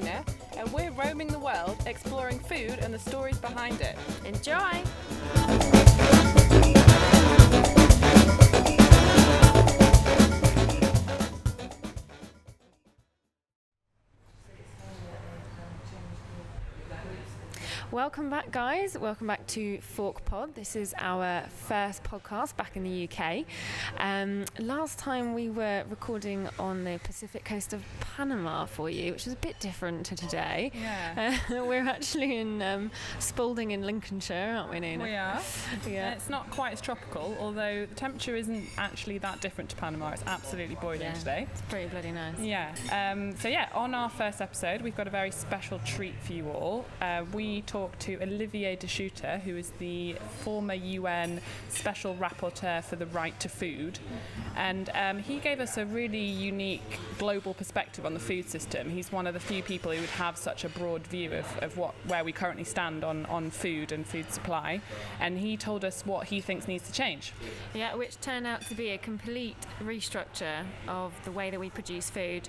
Nina, and we're roaming the world exploring food and the stories behind it. Enjoy! Welcome back, guys. Welcome back to Fork Pod. This is our first podcast back in the UK. Um, last time we were recording on the Pacific coast of Panama for you, which is a bit different to today. Yeah. Uh, we're actually in um, Spalding in Lincolnshire, aren't we, Nina? We are. Yeah. Uh, it's not quite as tropical, although the temperature isn't actually that different to Panama. It's absolutely boiling Yeah. today. It's pretty bloody nice. Yeah. Um, so yeah, on our first episode, we've got a very special treat for you all. Uh, we talked to Olivier de Schutter, who is the former UN Special Rapporteur for the Right to Food, and um, he gave us a really unique global perspective on the food system. He's one of the few people who would have such a broad view of, of what where we currently stand on, on food and food supply, and he told us what he thinks needs to change. Yeah, which turned out to be a complete restructure of the way that we produce food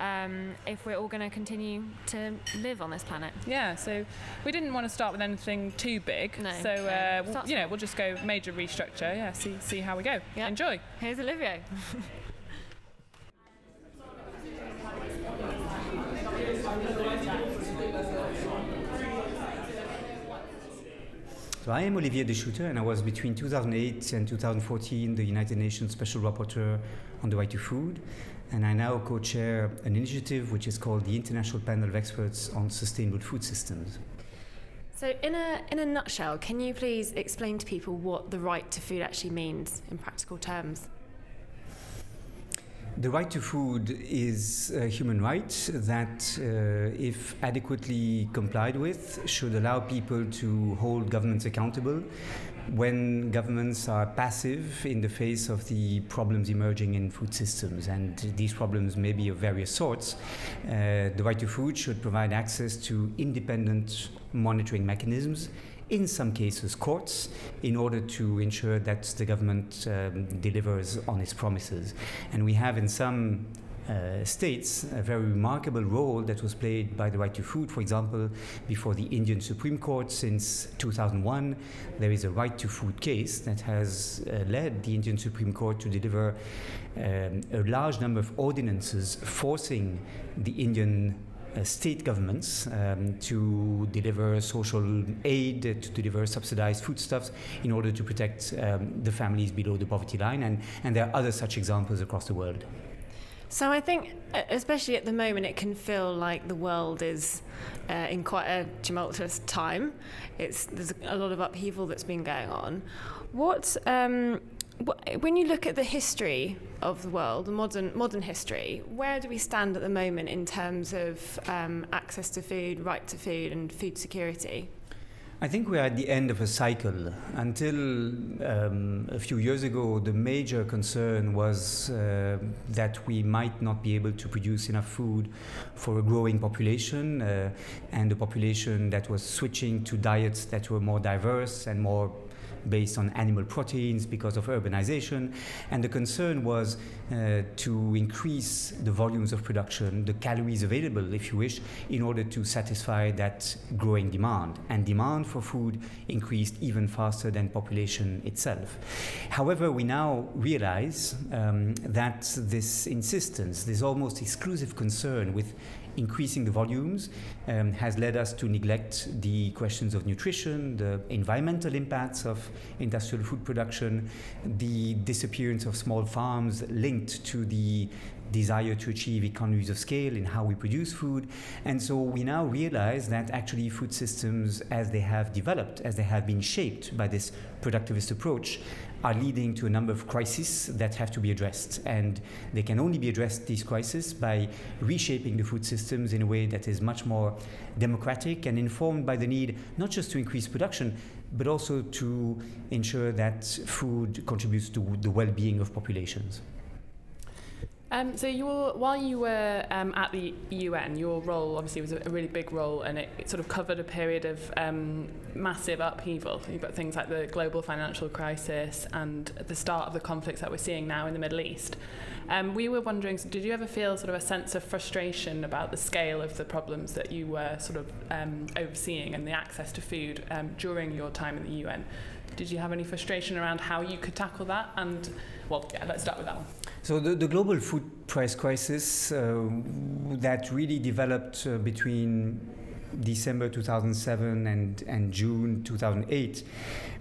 um, if we're all going to continue to live on this planet. Yeah, so we didn't want to start with anything too big. No, So no. uh, we'll, you know, we'll just go major restructure. Yeah, see see how we go. Yeah. Enjoy. Here's Olivier. So I am Olivier de Schutter, and I was between 2008 and 2014 the United Nations Special Rapporteur on the Right to Food. And I now co-chair an initiative which is called the International Panel of Experts on Sustainable Food Systems. So, in a, in a nutshell, can you please explain to people what the right to food actually means in practical terms? The right to food is a human right that, uh, if adequately complied with, should allow people to hold governments accountable when governments are passive in the face of the problems emerging in food systems. And these problems may be of various sorts. Uh, the right to food should provide access to independent monitoring mechanisms in some cases courts, in order to ensure that the government um, delivers on its promises. And we have in some uh, states a very remarkable role that was played by the right to food. For example, before the Indian Supreme Court since 2001, there is a right to food case that has uh, led the Indian Supreme Court to deliver um, a large number of ordinances forcing the Indian state governments um, to deliver social aid, uh, to deliver subsidized foodstuffs in order to protect um, the families below the poverty line. And, and there are other such examples across the world. So, I think, uh, especially at the moment, it can feel like the world is uh, in quite a tumultuous time. It's, there's a lot of upheaval that's been going on. What, um, when you look at the history of the world, modern modern history, where do we stand at the moment in terms of um, access to food, right to food, and food security? I think we're at the end of a cycle. Until um, a few years ago, the major concern was uh, that we might not be able to produce enough food for a growing population uh, and a population that was switching to diets that were more diverse and more based on animal proteins because of urbanization. And the concern was uh, to increase the volumes of production, the calories available, if you wish, in order to satisfy that growing demand. And demand for food increased even faster than population itself. However, we now realize um, that this insistence, this almost exclusive concern with increasing the volumes um, has led us to neglect the questions of nutrition, the environmental impacts of industrial food production, the disappearance of small farms linked to the desire to achieve economies of scale in how we produce food. And so we now realize that actually food systems, as they have developed, as they have been shaped by this productivist approach, are leading to a number of crises that have to be addressed. And they can only be addressed, these crises, by reshaping the food systems in a way that is much more democratic and informed by the need not just to increase production, but also to ensure that food contributes to the well being of populations. Um, so your, while you were um, at the UN, your role obviously was a, really big role, and it, it, sort of covered a period of um, massive upheaval. You've got things like the global financial crisis and the start of the conflicts that we're seeing now in the Middle East. Um, we were wondering, did you ever feel sort of a sense of frustration about the scale of the problems that you were sort of um, overseeing and the access to food um, during your time in the UN? Did you have any frustration around how you could tackle that? And well, yeah, let's start with that one. So the, the global food price crisis uh, that really developed uh, between December 2007 and, and June 2008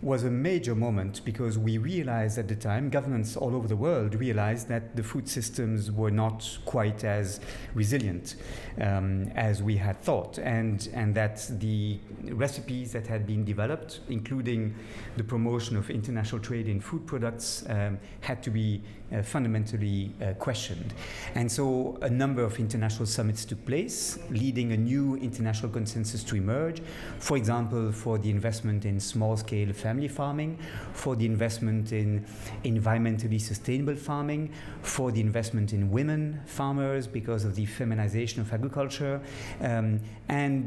was a major moment because we realized at the time, governments all over the world realized that the food systems were not quite as resilient um, as we had thought, and, and that the recipes that had been developed, including the promotion of international trade in food products, um, had to be uh, fundamentally uh, questioned. And so a number of international summits took place, leading a new international consensus to emerge. For example, for the investment in small scale family farming, for the investment in environmentally sustainable farming, for the investment in women farmers because of the feminization of agriculture. Um, and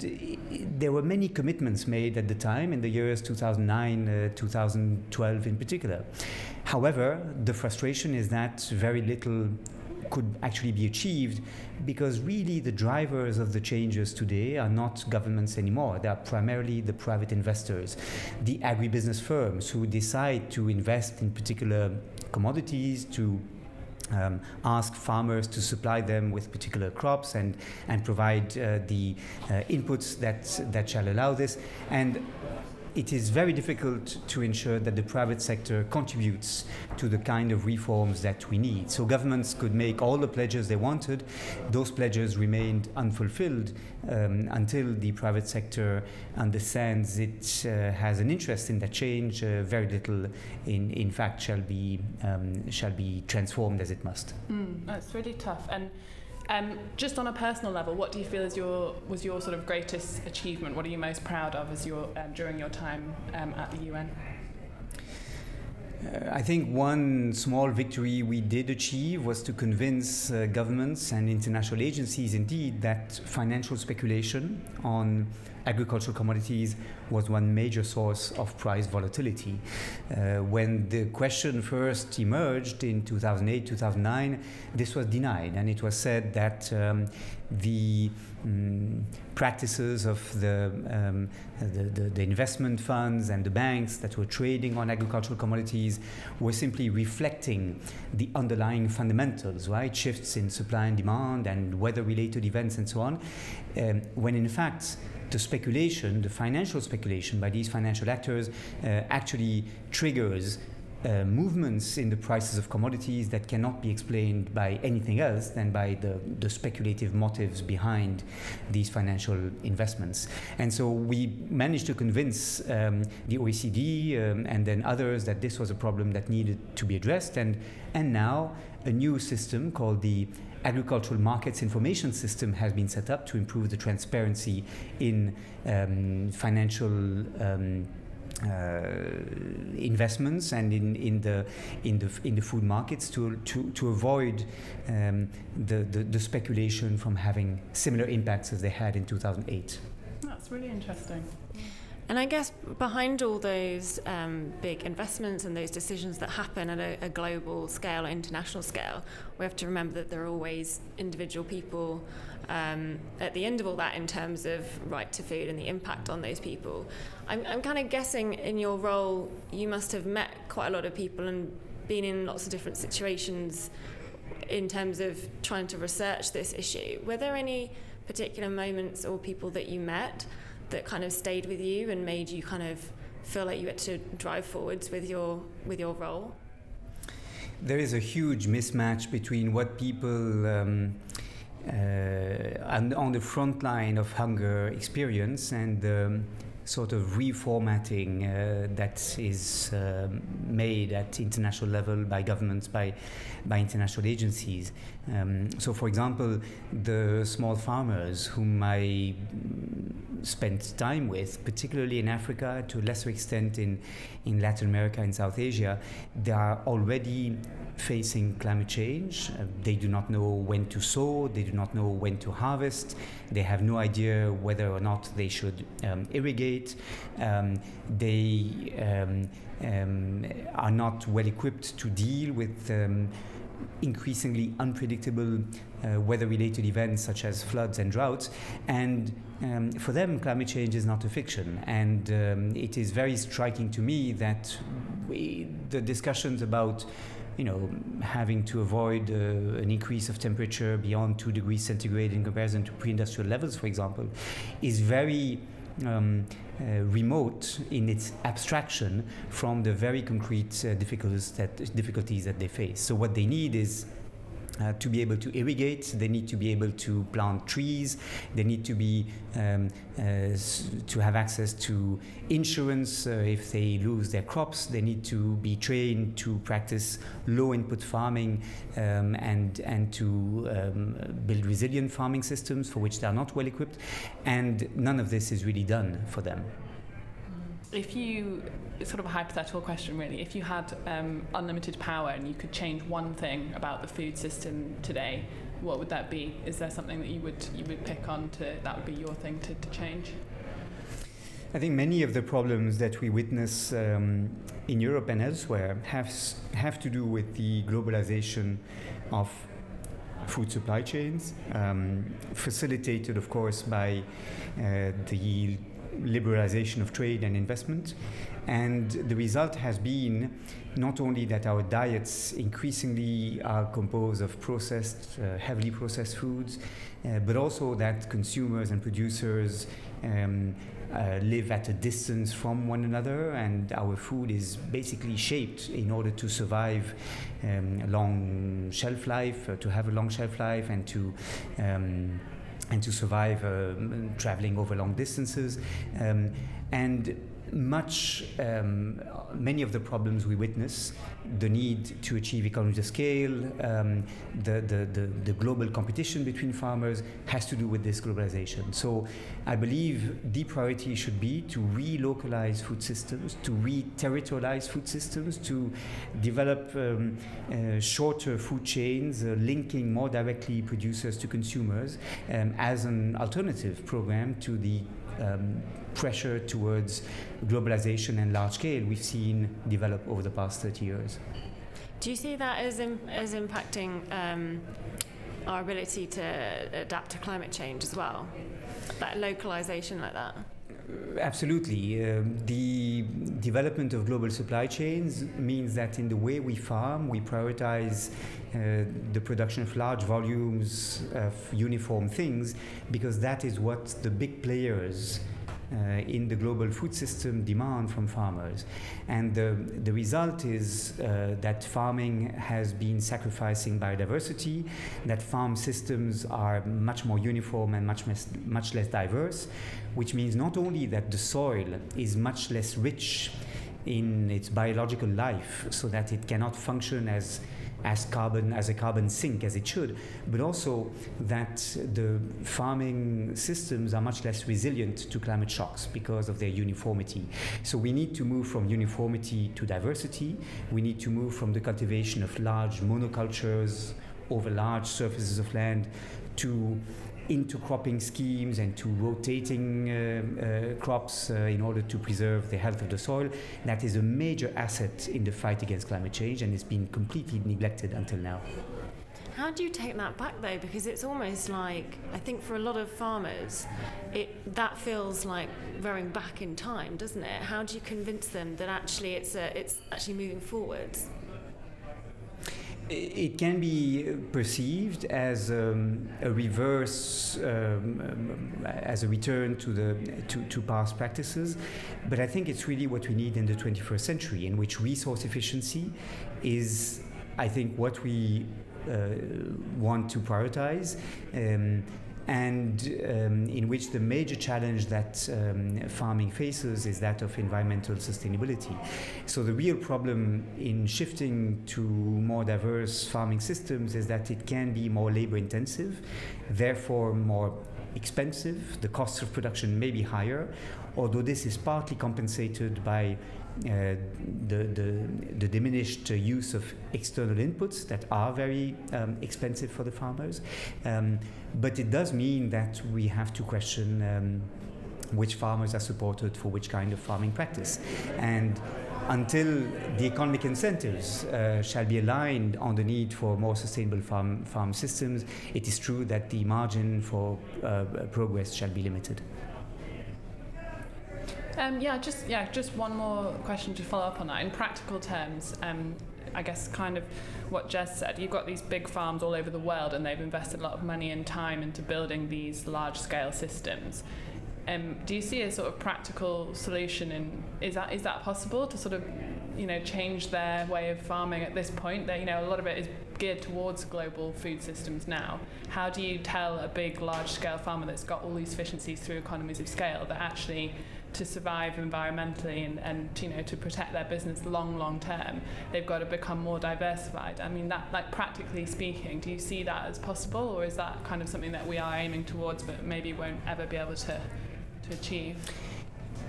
there were many commitments made at the time in the years 2009, uh, 2012 in particular. However, the frustration is that very little could actually be achieved because really the drivers of the changes today are not governments anymore. They are primarily the private investors, the agribusiness firms who decide to invest in particular commodities, to um, ask farmers to supply them with particular crops and, and provide uh, the uh, inputs that, that shall allow this. And it is very difficult to ensure that the private sector contributes to the kind of reforms that we need. So governments could make all the pledges they wanted. Those pledges remained unfulfilled um, until the private sector understands it uh, has an interest in that change. Uh, very little, in, in fact, shall be, um, shall be transformed as it must. Mm, that's really tough. And um, just on a personal level, what do you feel is your was your sort of greatest achievement? What are you most proud of as your um, during your time um, at the UN? Uh, I think one small victory we did achieve was to convince uh, governments and international agencies, indeed, that financial speculation on agricultural commodities was one major source of price volatility. Uh, when the question first emerged in 2008, 2009, this was denied, and it was said that um, the um, practices of the, um, the, the, the, investment funds and the banks that were trading on agricultural commodities were simply reflecting the underlying fundamentals, right? Shifts in supply and demand and weather related events and so on, um, when in fact, the speculation, the financial speculation by these financial actors uh, actually triggers uh, movements in the prices of commodities that cannot be explained by anything else than by the, the speculative motives behind these financial investments. And so we managed to convince um, the OECD um, and then others that this was a problem that needed to be addressed. And, and now a new system called the agricultural markets information system has been set up to improve the transparency in um, financial um, uh, investments and in, in the in the in the food markets to to, to avoid um, the, the, the speculation from having similar impacts as they had in 2008. That's really interesting. And I guess behind all those um, big investments and those decisions that happen at a, a, global scale or international scale, we have to remember that there are always individual people um, at the end of all that in terms of right to food and the impact on those people. I'm, I'm kind of guessing in your role, you must have met quite a lot of people and been in lots of different situations in terms of trying to research this issue. Were there any particular moments or people that you met? That kind of stayed with you and made you kind of feel like you had to drive forwards with your with your role? There is a huge mismatch between what people um, uh, on the front line of hunger experience and um, sort of reformatting uh, that is uh, made at international level by governments, by, by international agencies. Um, so, for example, the small farmers whom I spent time with, particularly in Africa, to a lesser extent in, in Latin America and South Asia, they are already facing climate change. Uh, they do not know when to sow, they do not know when to harvest, they have no idea whether or not they should um, irrigate. Um, they um, um are not well equipped to deal with um, increasingly unpredictable uh, weather related events such as floods and droughts. And um, for them, climate change is not a fiction. And um, it is very striking to me that we, the discussions about you know, having to avoid uh, an increase of temperature beyond two degrees centigrade in comparison to pre-industrial levels, for example, is very um, uh, remote in its abstraction from the very concrete uh, difficulties that difficulties that they face. So what they need is uh, to be able to irrigate, they need to be able to plant trees, they need to be um, uh, to have access to insurance uh, if they lose their crops. They need to be trained to practice low input farming um, and and to um, build resilient farming systems for which they are not well equipped, and none of this is really done for them if you sort of a hypothetical question really. If you had um, unlimited power and you could change one thing about the food system today what would that be? Is there something that you would you would pick on to that would be your thing to, to change? I think many of the problems that we witness um, in Europe and elsewhere have have to do with the globalization of food supply chains, um, facilitated, of course, by uh, the liberalization of trade and investment. And the result has been not only that our diets increasingly are composed of processed, uh, heavily processed foods, uh, but also that consumers and producers um, uh, live at a distance from one another, and our food is basically shaped in order to survive um, a long shelf life, uh, to have a long shelf life, and to um, and to survive uh, traveling over long distances. Um, and much, um, many of the problems we witness, the need to achieve economies of scale, um, the, the, the, the, global competition between farmers has to do with this globalization. So I believe the priority should be to relocalize food systems, to re-territorialize food systems, to develop um, uh, shorter food chains, uh, linking more directly producers to consumers um, as an alternative program to the um, pressure towards globalization and large scale we've seen develop over the past 30 years. Do you see that as, Im- as impacting um, our ability to adapt to climate change as well? That localization like that? Absolutely. Uh, the development of global supply chains means that in the way we farm, we prioritize uh, the production of large volumes of uniform things because that is what the big players in the global food system demand from farmers. And the, the result is uh, that farming has been sacrificing biodiversity, that farm systems are much more uniform and much, much less diverse, which means not only that the soil is much less rich in its biological life so that it cannot function as as carbon as a carbon sink as it should, but also that the farming systems are much less resilient to climate shocks because of their uniformity. So we need to move from uniformity to diversity. We need to move from the cultivation of large monocultures over large surfaces of land to intercropping schemes and to rotating uh, uh, crops uh, in order to preserve the health of the soil. That is a major asset in the fight against climate change and it's been completely neglected until now. How do you take that back though? Because it's almost like I think for a lot of farmers, it that feels like going back in time, doesn't it? How do you convince them that actually it's a, it's actually moving forwards? It can be perceived as um, a reverse, um, um, as a return to the to, to past practices, but I think it's really what we need in the 21st century, in which resource efficiency is, I think, what we uh, want to prioritize. Um, and um, in which the major challenge that um, farming faces is that of environmental sustainability. So the real problem in shifting to more diverse farming systems is that it can be more labor intensive, therefore more expensive, the costs of production may be higher, although this is partly compensated by the, the, the, diminished uh, use of external inputs that are very um, expensive for the farmers. Um, but it does mean that we have to question um, which farmers are supported for which kind of farming practice. And until the economic incentives uh, shall be aligned on the need for more sustainable farm, farm systems, it is true that the margin for uh, progress shall be limited. Um, yeah, just yeah, just one more question to follow up on that. In practical terms, um, I guess kind of what Jez said. You've got these big farms all over the world, and they've invested a lot of money and time into building these large-scale systems. Um, do you see a sort of practical solution in is that is that possible to sort of you know change their way of farming at this point? That you know a lot of it is geared towards global food systems now. How do you tell a big large scale farmer that's got all these efficiencies through economies of scale that actually to survive environmentally and, and you know to protect their business long long term they've got to become more diversified i mean that like practically speaking do you see that as possible or is that kind of something that we are aiming towards but maybe won't ever be able to to achieve?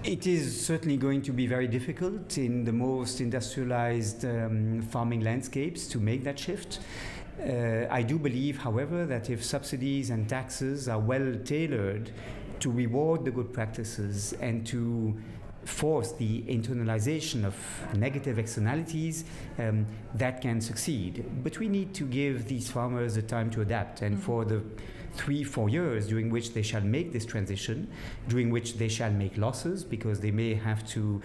It is certainly going to be very difficult in the most industrialized um, farming landscapes to make that shift. Uh, I do believe, however, that if subsidies and taxes are well tailored to reward the good practices and to force the internalization of negative externalities, um, that can succeed. But we need to give these farmers the time to adapt, and mm-hmm. for the three, four years during which they shall make this transition, during which they shall make losses because they may have to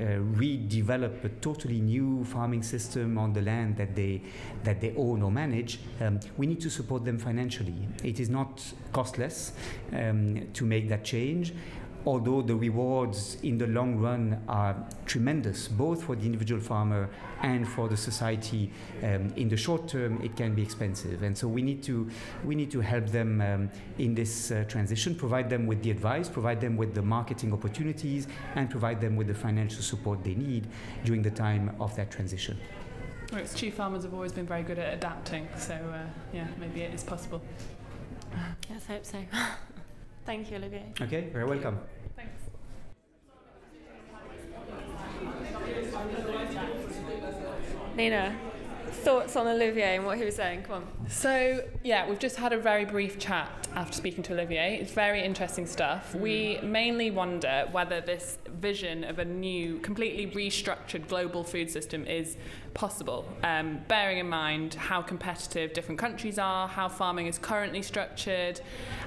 uh, redevelop a totally new farming system on the land that they that they own or manage. Um, we need to support them financially. It is not costless um, to make that change although the rewards in the long run are tremendous, both for the individual farmer and for the society, um, in the short term it can be expensive. And so we need to, we need to help them um, in this uh, transition, provide them with the advice, provide them with the marketing opportunities, and provide them with the financial support they need during the time of that transition. Well, its chief farmers have always been very good at adapting, so uh, yeah, maybe it is possible. Let's hope so. Thank you, Olivier. Okay, very welcome. Thanks. Nina, thoughts on Olivier and what he was saying? Come on. So, yeah, we've just had a very brief chat after speaking to Olivier. It's very interesting stuff. Mm. We mainly wonder whether this vision of a new, completely restructured global food system is possible, um, bearing in mind how competitive different countries are, how farming is currently structured,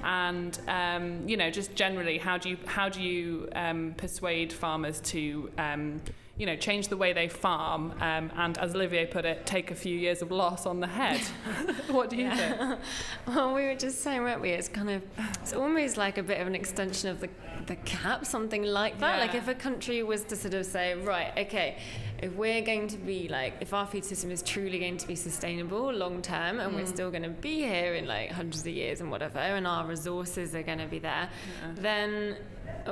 and um, you know, just generally, how do you how do you um, persuade farmers to um, you know, change the way they farm, um, and as Olivier put it, take a few years of loss on the head. what do you yeah. think? Well, we were just saying, weren't we? It's kind of, it's almost like a bit of an extension of the the CAP, something like that. Yeah. Like if a country was to sort of say, right, okay, if we're going to be like, if our food system is truly going to be sustainable long term, and mm. we're still going to be here in like hundreds of years and whatever, and our resources are going to be there, yeah. then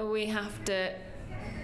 we have to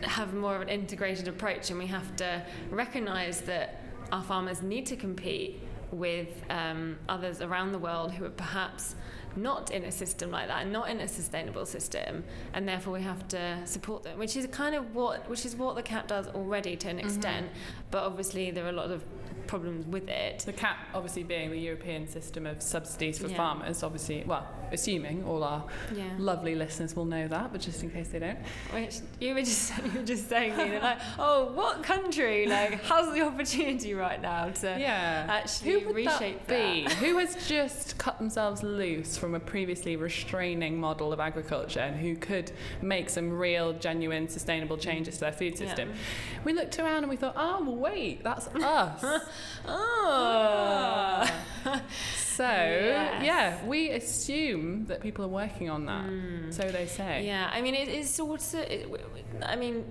have more of an integrated approach and we have to recognize that our farmers need to compete with um, others around the world who are perhaps not in a system like that, not in a sustainable system, and therefore we have to support them, which is kind of what which is what the CAP does already to an mm-hmm. extent. But obviously there are a lot of problems with it. The CAP, obviously, being the European system of subsidies for yeah. farmers, obviously, well, assuming all our yeah. lovely listeners will know that, but just in case they don't. Which you were just you were just saying, know, like, oh, what country like has the opportunity right now to yeah. actually Who would reshape that be? That? Who has just cut themselves loose from a previously restraining model of agriculture and who could make some real, genuine, sustainable changes to their food system? Yeah. We looked around and we thought, oh, wait, that's us. oh. so, yes. yeah, we assume that people are working on that. Mm. So they say. Yeah, I mean, it is sort of, it, I mean,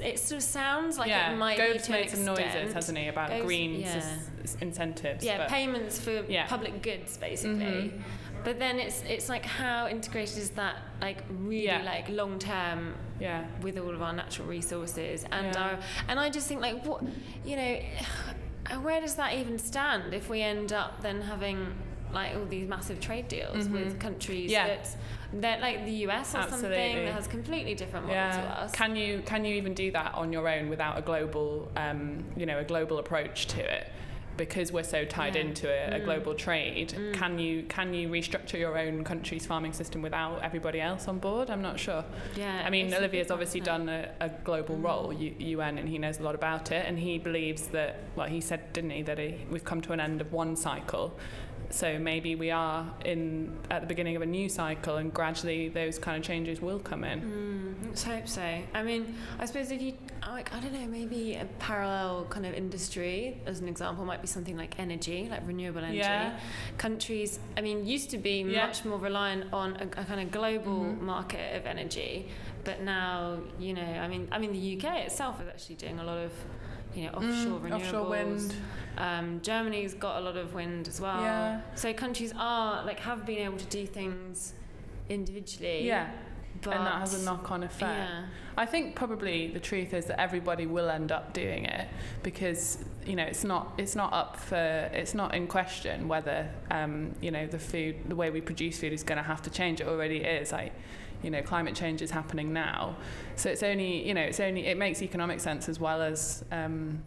it sort of sounds like yeah, it might Gove's made some noises, hasn't he, about Gove's, green yeah. s- incentives? Yeah, payments for yeah. public goods, basically. Mm-hmm. But then it's it's like how integrated is that like really yeah. like long term yeah. with all of our natural resources and our and I just think like what you know where does that even stand if we end up then having like all these massive trade deals Mhm. with countries Yeah. that that like the US or something that has completely different model to us. Can you can you even do that on your own without a global, um, you know, a global approach to it? Because we're so tied Yeah. into a, a Mm. global trade, Mm. can you can you restructure your own country's farming system without everybody else on board? I'm not sure. yeah, I mean, it's a Olivier's big one, obviously done a, a global Mm. role, U- UN, and he knows a lot about it. And he believes that, well, he said, didn't he, that he, we've come to an end of one cycle. So maybe we are in at the beginning of a new cycle, and gradually those kind of changes will come in. Mm, let's hope so. I mean, I suppose if you, like, I don't know, maybe a parallel kind of industry, as an example, might be something like energy, like renewable energy. Yeah. Countries, I mean, used to be Yeah. much more reliant on a, a kind of global Mhm. market of energy, but now, you know, I mean, I mean, the UK itself is actually doing a lot of, you know, offshore Mm, renewables. offshore wind. Um, Germany's got a lot of wind as well. Yeah. So countries are like have been able to do things individually. Yeah, but and that has a knock-on effect. Yeah. I think probably the truth is that everybody will end up doing it because you know it's not it's not up for it's not in question whether um, you know the food the way we produce food is going to have to change. It already is. Like you know climate change is happening now, so it's only you know it's only it makes economic sense as well as um,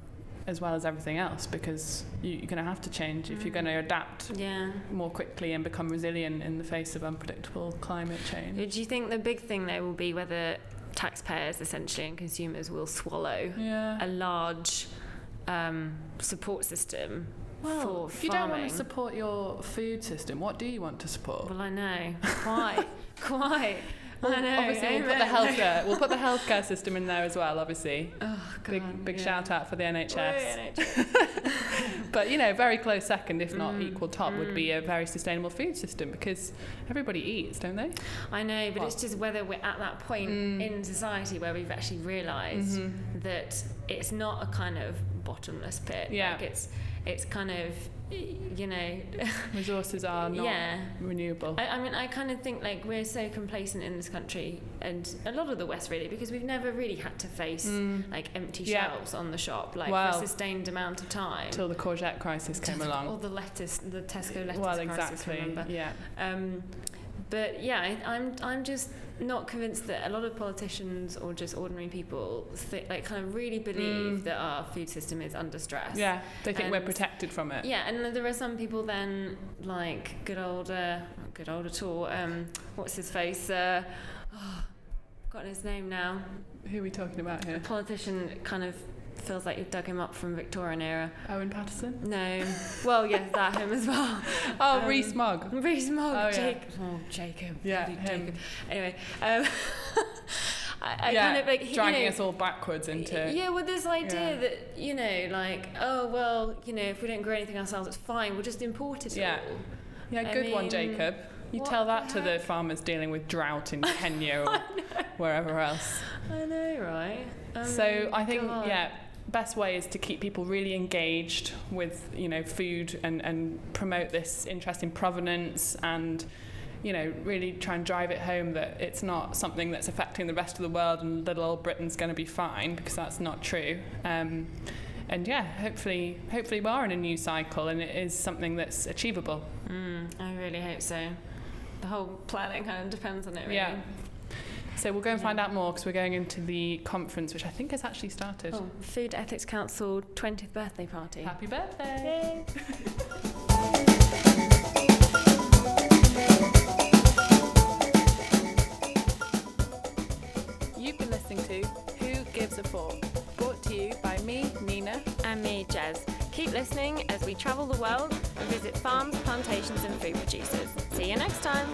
as well as everything else because you, you're going to have to change if you're Mm. going to adapt Yeah. more quickly and become resilient in the face of unpredictable climate change. Do you think the big thing though will be whether taxpayers essentially and consumers will swallow Yeah. a large um, support system Well, for if you don't want to support your food system, what do you want to support? well, I know quite, quite. I know. obviously, we'll put the healthcare. We'll put the healthcare system in there as well. Obviously, Oh, big God, big yeah. shout out for the NHS. NHS. But you know, very close second, if not Mm, equal top, would be a very sustainable food system because everybody eats, don't they? I know, but What? it's just whether we're at that point Mm. in society where we've actually realised Mhm. that it's not a kind of bottomless pit. Yeah. Like it's it's kind of you know Resources are not yeah. renewable. I, I mean, I kind of think like we're so complacent in this country and a lot of the West really because we've never really had to face Mm. like empty Yeah. shelves on the shop like Well, for a sustained amount of time. Till the courgette crisis came along. Or the lettuce, the Tesco lettuce Well, crisis, exactly. remember? Yeah. Um, but yeah, I, I'm I'm just not convinced that a lot of politicians or just ordinary people th- like kind of really believe Mm. that our food system is under stress. Yeah. They think we're protected from it. Yeah, and there are some people then like good old, uh, not good old at all. Um, what's his face? Uh, oh, got his name now. Who are we talking about here? A here? politician kind of feels like you've dug him up from Victorian era. Owen Paterson. No, well, yes, that him as well. Oh, Um, Rees-Mogg. Reese Mogg, Oh, yeah. Jacob. Oh, Jacob. Yeah, him. Jacob. Anyway, um, I, I yeah, kind of like dragging you know, us all backwards into. Yeah, well, this idea Yeah. that you know, like, oh well, you know, if we don't grow anything ourselves, it's fine. We'll just import it Yeah. all. Yeah, I good one, Jacob. You what tell that the to the farmers dealing with drought in Kenya or wherever else. I know, right? I so I think, God. yeah, best way is to keep people really engaged with, you know, food and, and promote this interest in provenance and, you know, really try and drive it home that it's not something that's affecting the rest of the world and little old Britain's going to be fine because that's not true. Um, and yeah, hopefully, hopefully we are in a new cycle and it is something that's achievable. Mm, I really hope so. The whole planet kind of depends on it, really. Yeah. So we'll go and Yeah. find out more because we're going into the conference, which I think has actually started. Oh, Food Ethics Council 20th birthday party. Happy birthday! You've been listening to Who Gives a Fork, brought to you by me, Nina. And me, Jez. Keep listening as we travel the world and visit farms, plantations, and food producers. See you next time.